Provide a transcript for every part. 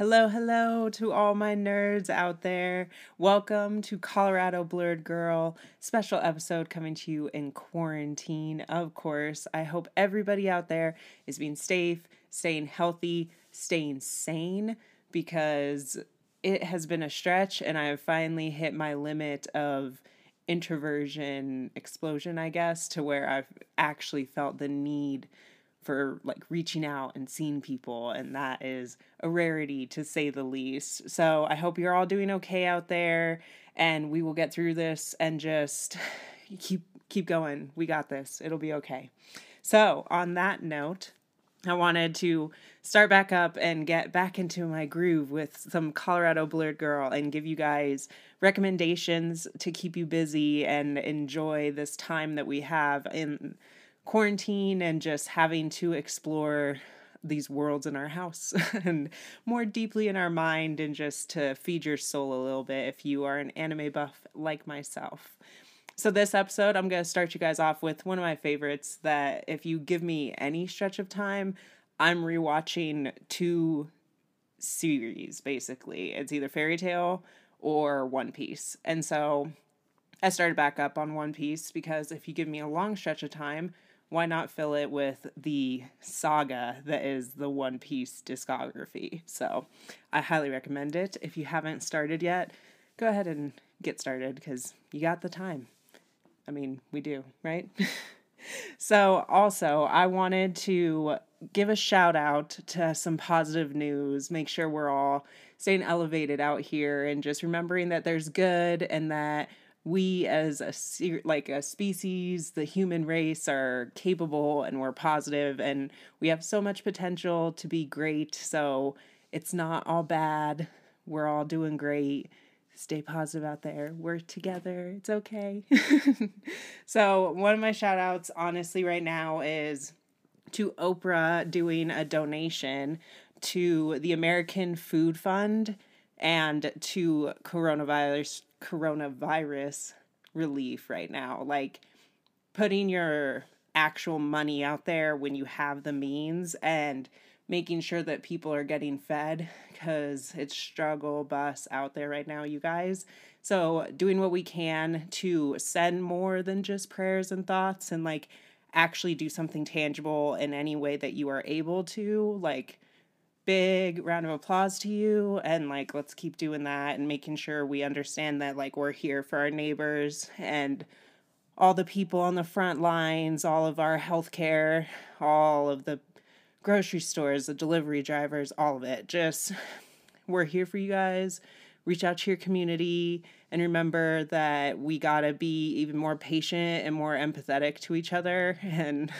Hello, hello to all my nerds out there. Welcome to Colorado Blerd Girl, special episode coming to you in quarantine, of course. I hope everybody out there is being safe, staying healthy, staying sane because it has been a stretch and I have finally hit my limit of introversion explosion, I guess, to where I've actually felt the need for like reaching out and seeing people and that is a rarity to say the least. So I hope you're all doing okay out there and we will get through this and just keep keep going. We got this. It'll be okay. So, on that note, I wanted to start back up and get back into my groove with some Colorado Blerd Girl and give you guys recommendations to keep you busy and enjoy this time that we have in quarantine and just having to explore these worlds in our house and more deeply in our mind and just to feed your soul a little bit if you are an anime buff like myself. So, this episode, I'm going to start you guys off with one of my favorites that if you give me any stretch of time, I'm rewatching two series basically. It's either Fairy Tail or One Piece. And so I started back up on One Piece because if you give me a long stretch of time, why not fill it with the saga that is the One Piece discography? So I highly recommend it. If you haven't started yet, go ahead and get started because you got the time. I mean, we do, right? so, also, I wanted to give a shout out to some positive news, make sure we're all staying elevated out here and just remembering that there's good and that we as a like a species the human race are capable and we're positive and we have so much potential to be great. So it's not all bad. We're all doing great. Stay positive out there. We're together. It's okay. So one of my shout outs honestly right now is to oprah doing a donation to the american food fund and to coronavirus coronavirus relief right now. Like putting your actual money out there when you have the means and making sure that people are getting fed because it's struggle bus out there right now, you guys. So, doing what we can to send more than just prayers and thoughts and like actually do something tangible in any way that you are able to, like big round of applause to you and like let's keep doing that and making sure we understand that like we're here for our neighbors and all the people on the front lines, all of our healthcare, all of the grocery stores, the delivery drivers, all of it. Just we're here for you guys. Reach out to your community and remember that we got to be even more patient and more empathetic to each other and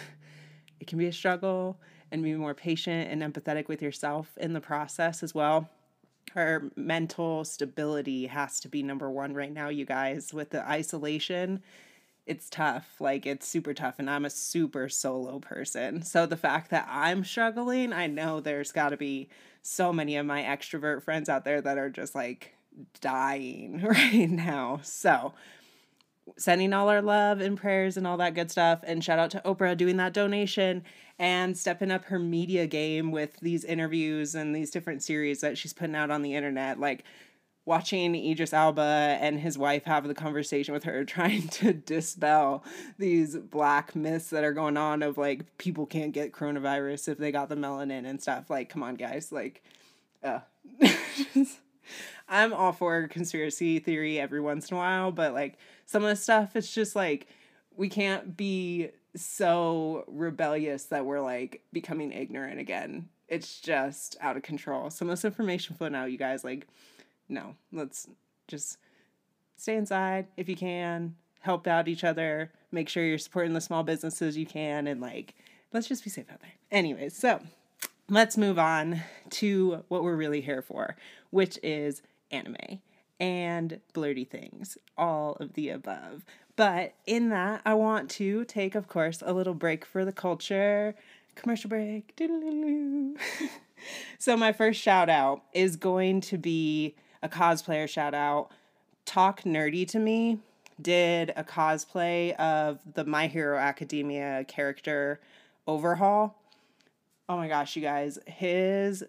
it can be a struggle and be more patient and empathetic with yourself in the process as well. Our mental stability has to be number one right now, you guys. With the isolation, it's tough. Like, it's super tough. And I'm a super solo person. So, the fact that I'm struggling, I know there's got to be so many of my extrovert friends out there that are just like dying right now. So, sending all our love and prayers and all that good stuff. And shout out to Oprah doing that donation and stepping up her media game with these interviews and these different series that she's putting out on the internet. Like watching Idris Elba and his wife have the conversation with her, trying to dispel these black myths that are going on of like people can't get coronavirus if they got the melanin and stuff. Like, come on, guys. Like, uh. I'm all for conspiracy theory every once in a while, but like some of the stuff, it's just like we can't be so rebellious that we're like becoming ignorant again. It's just out of control. Some of this information flowing out, you guys, like, no, let's just stay inside if you can, help out each other, make sure you're supporting the small businesses you can, and like, let's just be safe out there. Anyways, so let's move on to what we're really here for, which is anime and blurry things, all of the above. But in that, I want to take, of course, a little break for the culture. Commercial break. so, my first shout out is going to be a cosplayer shout out. Talk Nerdy to Me did a cosplay of the My Hero Academia character Overhaul. Oh my gosh, you guys, his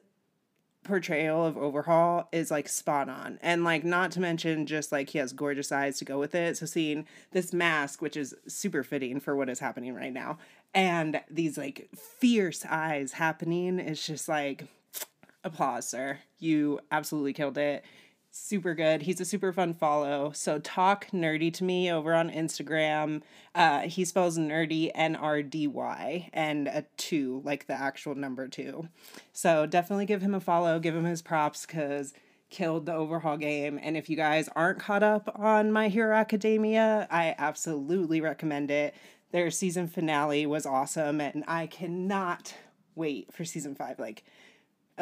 portrayal of Overhaul is like spot on. And like not to mention just like he has gorgeous eyes to go with it. So seeing this mask which is super fitting for what is happening right now and these like fierce eyes happening is just like applause sir. You absolutely killed it super good. He's a super fun follow. So talk nerdy to me over on Instagram. Uh, he spells nerdy N R D Y and a two, like the actual number two. So definitely give him a follow, give him his props because killed the overhaul game. And if you guys aren't caught up on My Hero Academia, I absolutely recommend it. Their season finale was awesome, and I cannot wait for season five. Like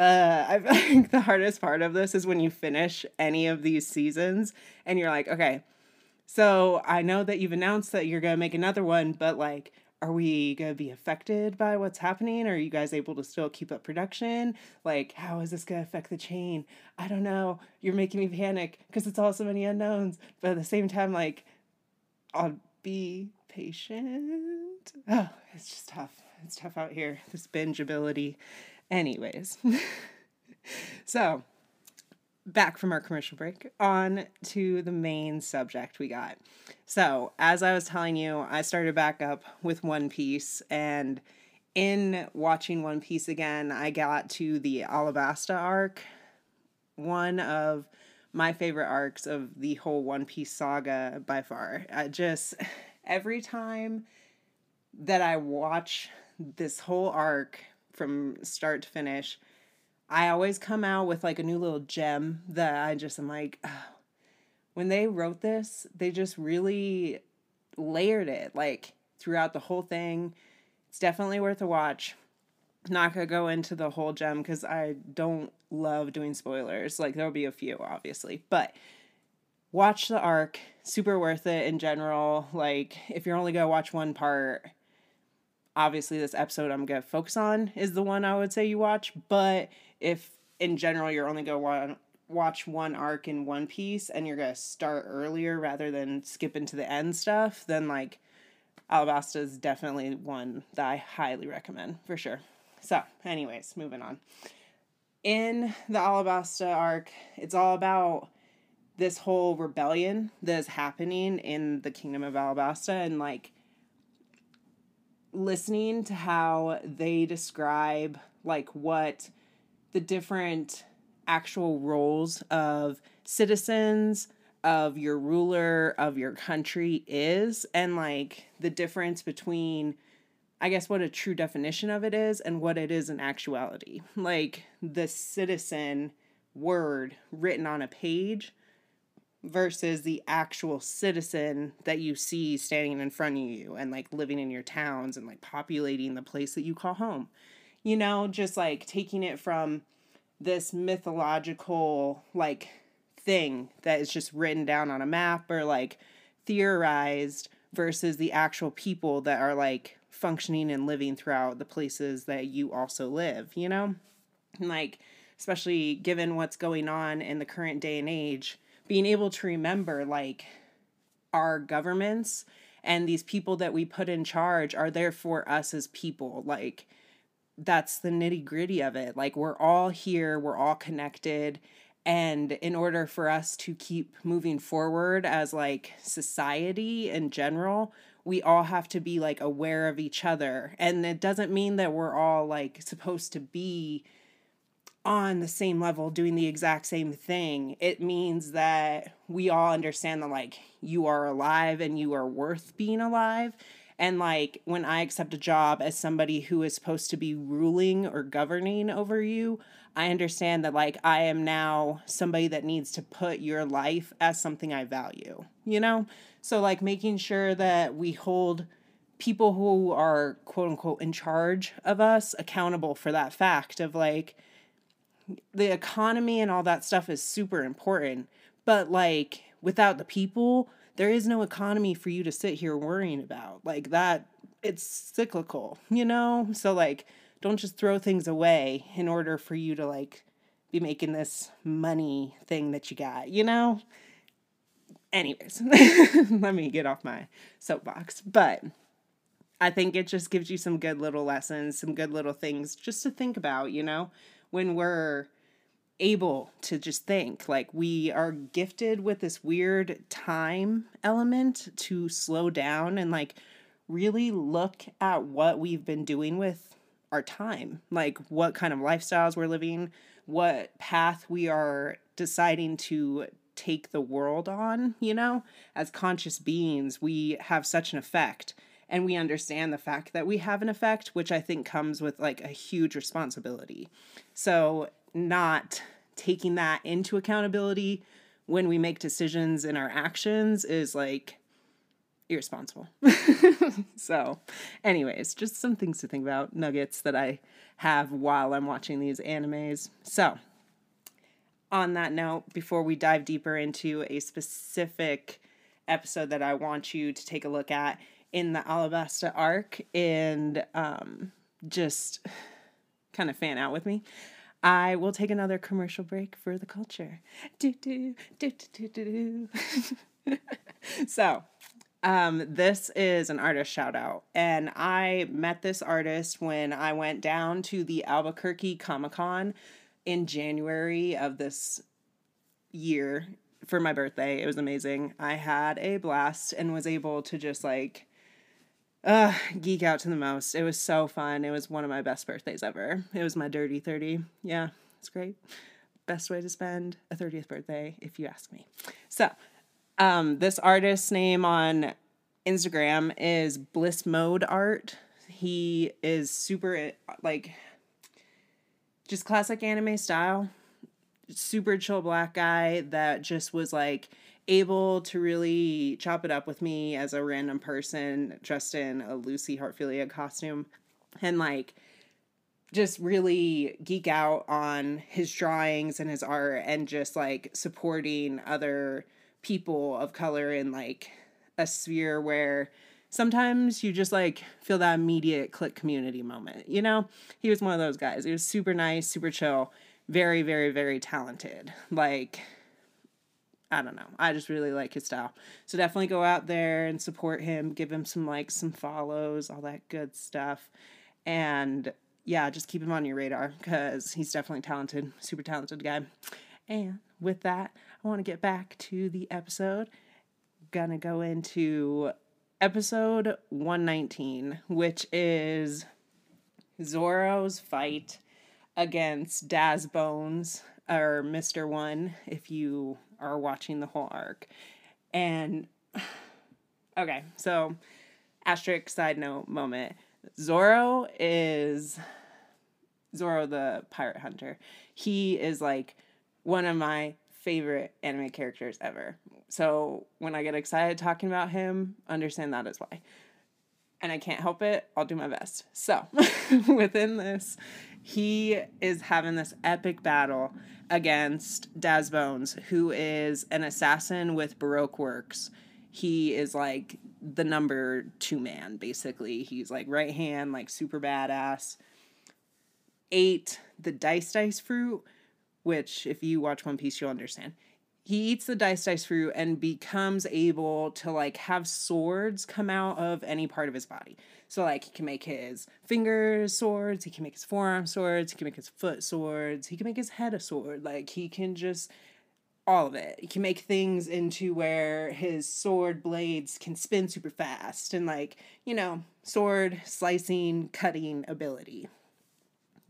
uh, I think the hardest part of this is when you finish any of these seasons and you're like, okay, so I know that you've announced that you're gonna make another one, but like, are we gonna be affected by what's happening? Are you guys able to still keep up production? Like, how is this gonna affect the chain? I don't know. You're making me panic because it's all so many unknowns. But at the same time, like, I'll be patient. Oh, it's just tough. It's tough out here. This binge ability. Anyways, so back from our commercial break on to the main subject we got. So, as I was telling you, I started back up with One Piece, and in watching One Piece again, I got to the Alabasta arc, one of my favorite arcs of the whole One Piece saga by far. I just every time that I watch this whole arc from start to finish. I always come out with like a new little gem that I just am like, oh. when they wrote this, they just really layered it like throughout the whole thing. It's definitely worth a watch. Not gonna go into the whole gem because I don't love doing spoilers. Like there'll be a few, obviously, but watch the arc. Super worth it in general. Like if you're only gonna watch one part, obviously this episode I'm to focus on is the one I would say you watch, but if in general you're only going to watch one arc in one piece and you're to start earlier rather than skip into the end stuff, then like Alabasta is definitely one that I highly recommend for sure. So, anyways, moving on. In the Alabasta arc, it's all about this whole rebellion that is happening in the kingdom of Alabasta and like listening to how they describe like what the different actual roles of citizens of your ruler of your country is and like the difference between I guess what a true definition of it is and what it is in actuality. Like the citizen word written on a page versus the actual citizen that you see standing in front of you and like living in your towns and like populating the place that you call home. You know, just like taking it from this mythological like thing that is just written down on a map or like theorized versus the actual people that are like functioning and living throughout the places that you also live, you know? And like especially given what's going on in the current day and age, being able to remember like our governments and these people that we put in charge are there for us as people. Like that's the nitty gritty of it. Like we're all here we're all connected. And in order for us to keep moving forward as like society in general we all have to be like aware of each other. And it doesn't mean that we're all like supposed to be on the same level doing the exact same thing it means that we all understand that like you are alive and you are worth being alive. And like when i accept a job as somebody who is supposed to be ruling or governing over you i understand that like i am now somebody that needs to put your life as something i value you know? So like making sure that we hold people who are quote unquote in charge of us accountable for that fact of like the economy and all that stuff is super important, but like without the people, there is no economy for you to sit here worrying about. Like that it's cyclical, you know? So like don't just throw things away in order for you to like be making this money thing that you got, you know? Anyways, let me get off my soapbox. But I think it just gives you some good little lessons, some good little things just to think about, you know? When we're able to just think. Like we are gifted with this weird time element to slow down and like really look at what we've been doing with our time. Like what kind of lifestyles we're living, what path we are deciding to take the world on, you know? As conscious beings, we have such an effect and we understand the fact that we have an effect, which I think comes with like a huge responsibility. So, not taking that into accountability when we make decisions in our actions is like irresponsible. so, anyways, just some things to think about, nuggets that I have while I'm watching these animes. So, on that note, before we dive deeper into a specific episode that I want you to take a look at in the Alabasta arc and um, just kind of fan out with me, I will take another commercial break for the culture. Do, do, do, do, do, do. so, um, this is an artist shout out, and I met this artist when I went down to the Albuquerque Comic Con in January of this year for my birthday. It was amazing. I had a blast and was able to just like uh geek out to the most. It was so fun. It was one of my best birthdays ever. It was my dirty 30. Yeah, it's great. Best way to spend a 30th birthday if you ask me. So, um, this artist's name on Instagram is Bliss Mode Art. He is super like just classic anime style. Super chill black guy that just was like able to really chop it up with me as a random person dressed in a Lucy Heartfilia costume and like just really geek out on his drawings and his art and just like supporting other people of color in like a sphere where sometimes you just like feel that immediate click community moment. You know, he was one of those guys. He was super nice, super chill, very, very, very talented. Like, I don't know. I just really like his style. So definitely go out there and support him, give him some likes, some follows, all that good stuff. And yeah, just keep him on your radar because he's definitely talented, super talented guy. And with that, I want to get back to the episode. Gonna go into episode 119, which is Zoro's fight against Daz Bones, or Mr. One, if you are watching the whole arc. And, okay, so, asterisk side note moment. Zoro is Zoro the pirate hunter. He is like one of my favorite anime characters ever. So when I get excited talking about him, understand that is why. And I can't help it, I'll do my best. So within this, he is having this epic battle against Daz Bones, who is an assassin with Baroque Works. He is like the number two man, basically. He's like right hand, like super badass. Ate the dice dice fruit which if you watch One Piece, you'll understand. He eats the dice dice fruit and becomes able to like have swords come out of any part of his body. So like he can make his fingers swords, he can make his forearm swords, he can make his foot swords, he can make his head a sword. Like he can just all of it. He can make things into where his sword blades can spin super fast and like, you know, sword slicing, cutting ability.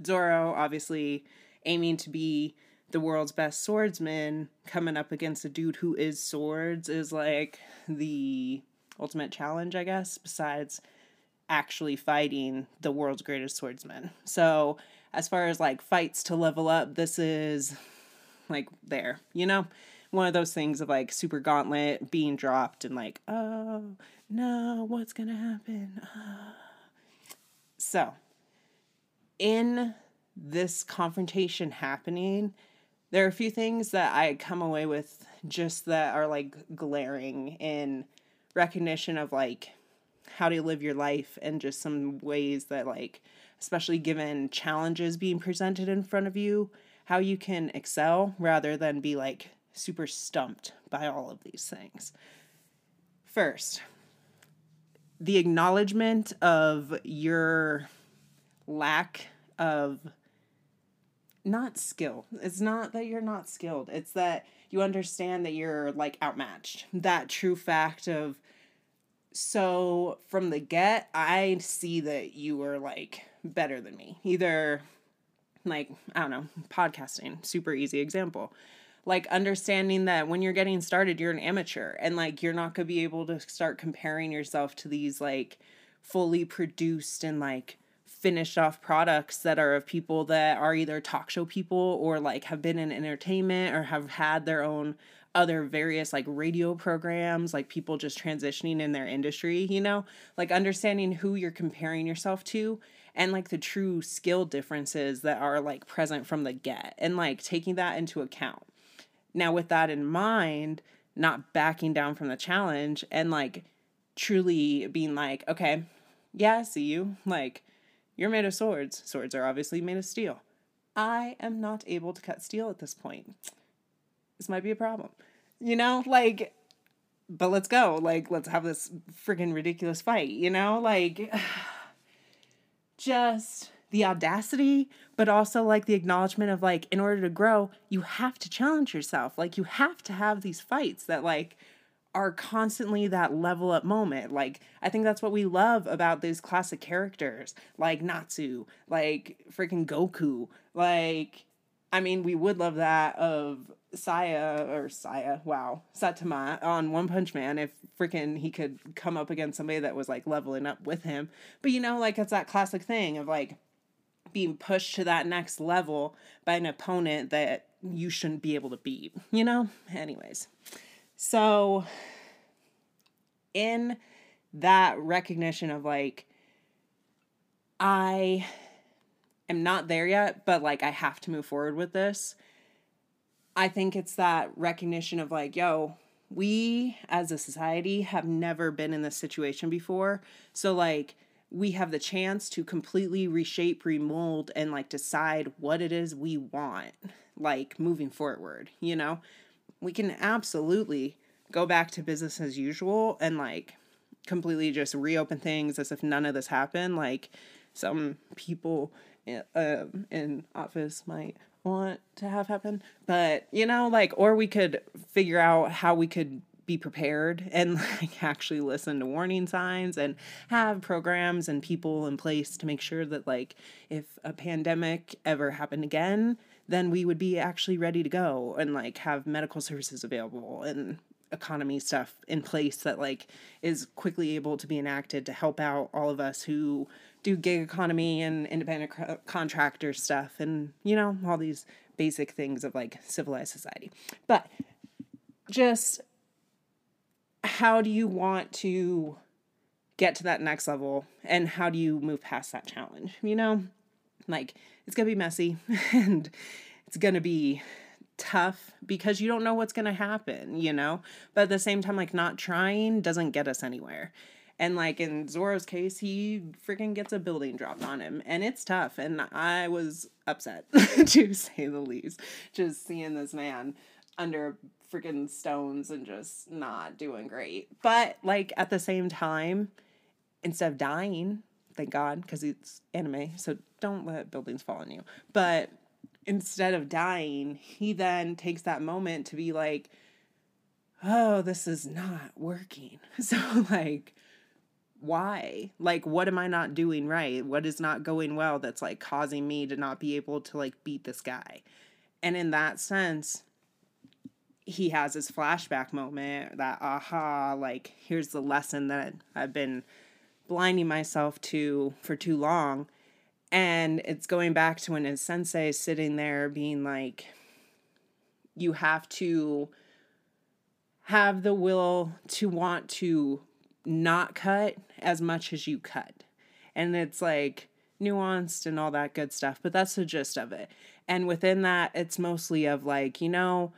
Zoro obviously aiming to be the world's best swordsman coming up against a dude who is swords is like the ultimate challenge, I guess, besides actually fighting the world's greatest swordsman. So, as far as like fights to level up, this is like there, you know? One of those things of like super gauntlet being dropped and like, oh no, what's gonna happen? Ah. So, in this confrontation happening, there are a few things that I come away with just that are like glaring in recognition of like how to live your life and just some ways that like especially given challenges being presented in front of you how you can excel rather than be like super stumped by all of these things. First the acknowledgement of your lack of not skill. It's not that you're not skilled. It's that you understand that you're like outmatched. That true fact of so from the get, I see that you are like better than me. Either like, I don't know, podcasting, super easy example. Like understanding that when you're getting started, you're an amateur and like you're not going to be able to start comparing yourself to these like fully produced and like finished off products that are of people that are either talk show people or like have been in entertainment or have had their own other various like radio programs, like people just transitioning in their industry, you know, like understanding who you're comparing yourself to and like the true skill differences that are like present from the get and like taking that into account. Now, with that in mind, not backing down from the challenge and like truly being like, okay, yeah, I see you. Like, you're made of swords. Swords are obviously made of steel. I am not able to cut steel at this point. This might be a problem. You know, like, but let's go. Like, let's have this freaking ridiculous fight, you know? Like, just the audacity, but also like the acknowledgement of like, in order to grow, you have to challenge yourself. Like, you have to have these fights that like are constantly that level up moment. Like, I think that's what we love about those classic characters, like Natsu, like freaking Goku. Like, I mean, we would love that of Saya or Saya, wow, Saitama on One Punch Man if freaking he could come up against somebody that was like leveling up with him. But you know, like it's that classic thing of like being pushed to that next level by an opponent that you shouldn't be able to beat, you know? Anyways. So, in that recognition of like, I am not there yet, but like I have to move forward with this. I think it's that recognition of like, yo, we as a society have never been in this situation before. So, like, we have the chance to completely reshape, remold, and like decide what it is we want, like moving forward, you know? We can absolutely go back to business as usual and like completely just reopen things as if none of this happened. Like some people uh, in office might want to have happen but you know like or we could figure out how we could be prepared and like actually listen to warning signs and have programs and people in place to make sure that like if a pandemic ever happened again then we would be actually ready to go and like have medical services available and economy stuff in place that like is quickly able to be enacted to help out all of us who do gig economy and independent co- contractor stuff and you know all these basic things of like civilized society. But just how do you want to get to that next level and how do you move past that challenge you know like it's going to be messy and it's going to be tough because you don't know what's going to happen, you know? But at the same time, like, not trying doesn't get us anywhere. And like in Zoro's case, he freaking gets a building dropped on him, and it's tough. And I was upset, to say the least, just seeing this man under freaking stones and just not doing great. But like at the same time, instead of dying, thank God, because it's anime, so don't let buildings fall on you. But instead of dying, he then takes that moment to be like, oh, this is not working. So, like, why? Like, what am I not doing right? What is not going well that's like causing me to not be able to like beat this guy? And in that sense, he has his flashback moment that aha, like, here's the lesson that I've been blinding myself to for too long. And it's going back to when his sensei is sitting there being like, you have to have the will to want to not cut as much as you cut. And it's like nuanced and all that good stuff, but that's the gist of it. And within that, it's mostly of like, you know,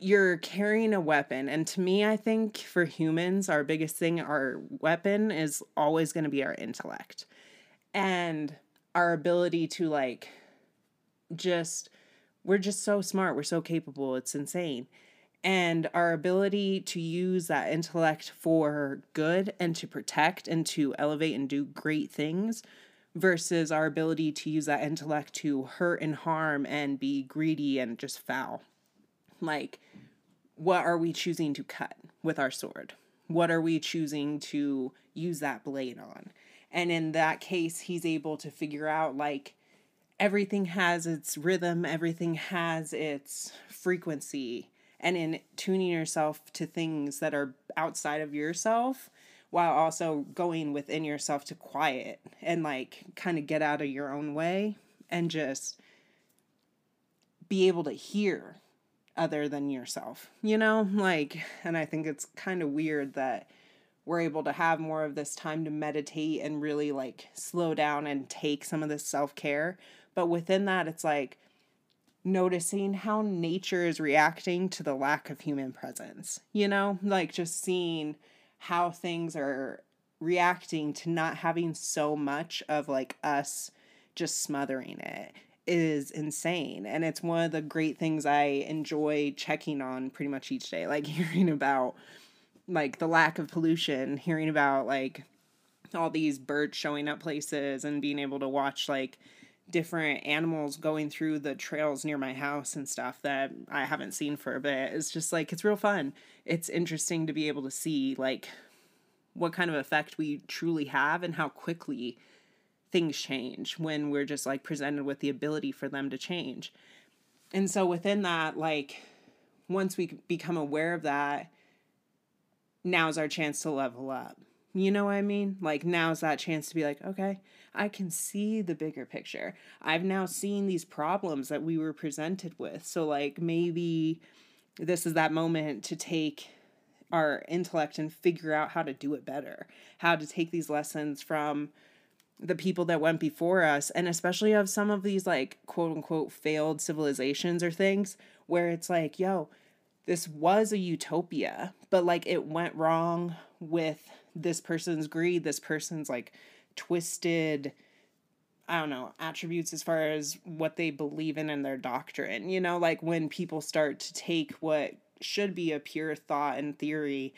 you're carrying a weapon. And to me, I think for humans, our biggest thing, our weapon is always going to be our intellect and our ability to like just, we're just so smart. We're so capable. It's insane. And our ability to use that intellect for good and to protect and to elevate and do great things versus our ability to use that intellect to hurt and harm and be greedy and just foul. Like, what are we choosing to cut with our sword? What are we choosing to use that blade on? And in that case, he's able to figure out like everything has its rhythm, everything has its frequency. And in tuning yourself to things that are outside of yourself, while also going within yourself to quiet and like kind of get out of your own way and just be able to hear other than yourself, you know? Like, and I think it's kind of weird that we're able to have more of this time to meditate and really like slow down and take some of this self care. But within that, it's like noticing how nature is reacting to the lack of human presence, you know? Like, just seeing how things are reacting to not having so much of like us just smothering it is insane and it's one of the great things i enjoy checking on pretty much each day like hearing about like the lack of pollution hearing about like all these birds showing up places and being able to watch like different animals going through the trails near my house and stuff that I haven't seen for a bit. It's just like it's real fun. It's interesting to be able to see like what kind of effect we truly have and how quickly things change when we're just like presented with the ability for them to change. And so within that like once we become aware of that now's our chance to level up. You know what I mean? Like now's that chance to be like, okay, I can see the bigger picture. I've now seen these problems that we were presented with. So, like, maybe this is that moment to take our intellect and figure out how to do it better, how to take these lessons from the people that went before us, and especially of some of these, like, quote unquote, failed civilizations or things where it's like, yo, this was a utopia, but like it went wrong with this person's greed, this person's like twisted I don't know, attributes as far as what they believe in and their doctrine. You know, like when people start to take what should be a pure thought and theory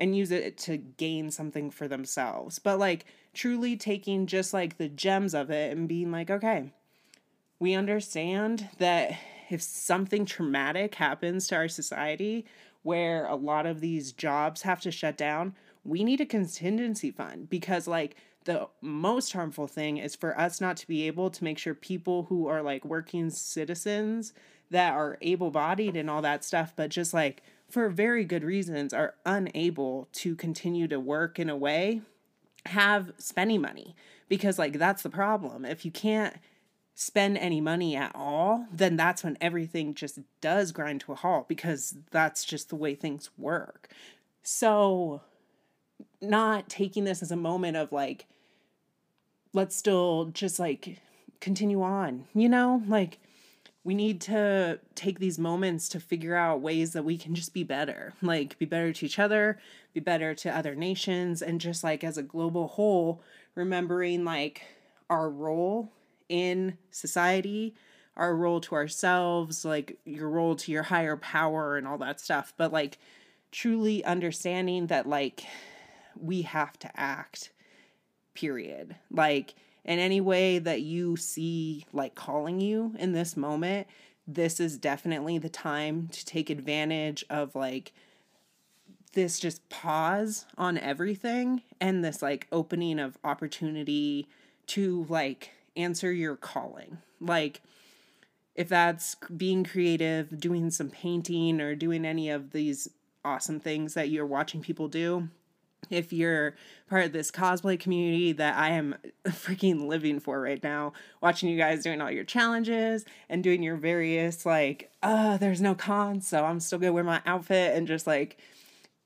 and use it to gain something for themselves. But like truly taking just like the gems of it and being like, okay, we understand that if something traumatic happens to our society where a lot of these jobs have to shut down, we need a contingency fund because like the most harmful thing is for us not to be able to make sure people who are like working citizens that are able bodied and all that stuff, but just like for very good reasons are unable to continue to work in a way, have spending money. Because like that's the problem. If you can't spend any money at all, then that's when everything just does grind to a halt because that's just the way things work. So not taking this as a moment of like, let's still just like continue on, you know? Like, we need to take these moments to figure out ways that we can just be better, like be better to each other, be better to other nations, and just like as a global whole, remembering like our role in society, our role to ourselves, like your role to your higher power, and all that stuff. But like truly understanding that like we have to act, period. Like, in any way that you see like calling you in this moment, this is definitely the time to take advantage of like this just pause on everything and this like opening of opportunity to like answer your calling. Like, if that's being creative, doing some painting, or doing any of these awesome things that you're watching people do, if you're part of this cosplay community that I am freaking living for right now, watching you guys doing all your challenges and doing your various like, uh, there's no cons, so I'm still gonna wear my outfit and just like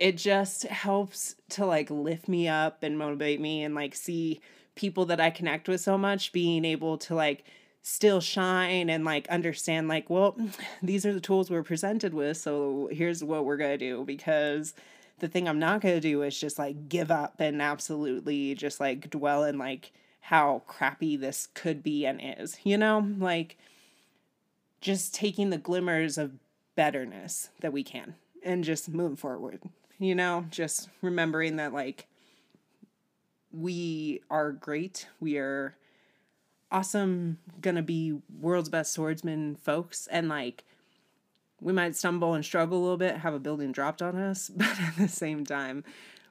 it just helps to like lift me up and motivate me and like see people that I connect with so much being able to like still shine and like understand like well these are the tools we're presented with so here's what we're going to do because the thing I'm not going to do is just like give up and absolutely just like dwell in like how crappy this could be and is, you know? Like just taking the glimmers of betterness that we can and just move forward, you know? Just remembering that like we are great, we are awesome, gonna be world's best swordsman folks. And like, we might stumble and struggle a little bit, have a building dropped on us, but at the same time,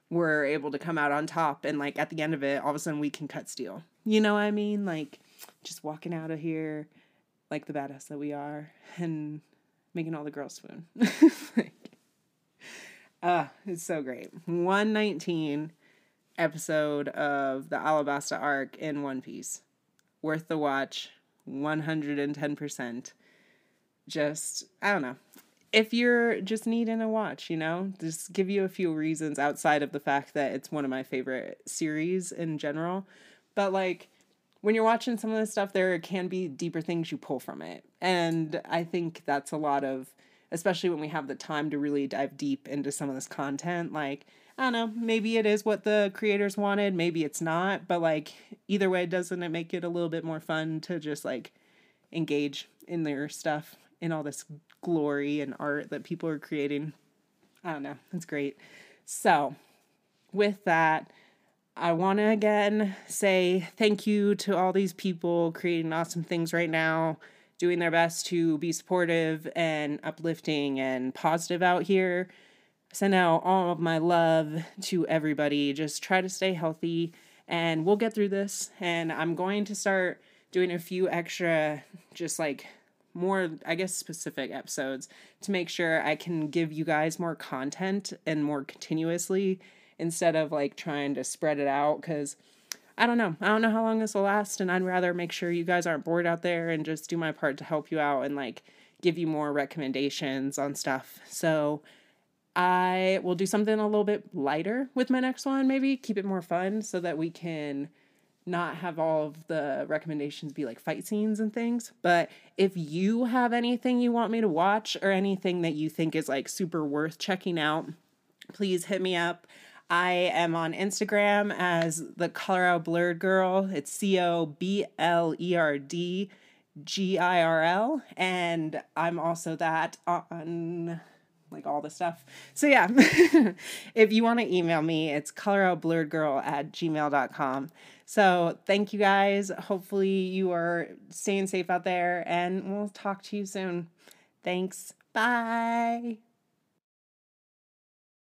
we're able to come out on top. And like, at the end of it, all of a sudden we can cut steel. You know what I mean? Like, just walking out of here like the badass that we are and making all the girls swoon. like, uh, it's so great. 119 episode of the Alabasta arc in One Piece. Worth the watch, 110%. Just, I don't know. If you're just needing a watch, you know, just give you a few reasons outside of the fact that it's one of my favorite series in general. But like, when you're watching some of this stuff, there can be deeper things you pull from it. And I think that's a lot of, especially when we have the time to really dive deep into some of this content. Like, I don't know, maybe it is what the creators wanted, maybe it's not, but like, either way, doesn't it make it a little bit more fun to just like engage in their stuff, in all this glory and art that people are creating? I don't know, it's great. So, with that, I want to again say thank you to all these people creating awesome things right now, doing their best to be supportive and uplifting and positive out here. Send out all of my love to everybody. Just try to stay healthy and we'll get through this. And I'm going to start doing a few extra, just like more, I guess, specific episodes to make sure I can give you guys more content and more continuously instead of like trying to spread it out because I don't know. I don't know how long this will last, and I'd rather make sure you guys aren't bored out there and just do my part to help you out and like give you more recommendations on stuff. So I will do something a little bit lighter with my next one, maybe keep it more fun so that we can not have all of the recommendations be like fight scenes and things. But if you have anything you want me to watch or anything that you think is like super worth checking out, please hit me up. I am on Instagram as the Colorado Blerd Girl. It's C O B L E R D G I R L. And I'm also that on like all the stuff. So yeah, if you want to email me, it's coloradoblerdgirl at gmail.com. So thank you guys. Hopefully you are staying safe out there and we'll talk to you soon. Thanks. Bye.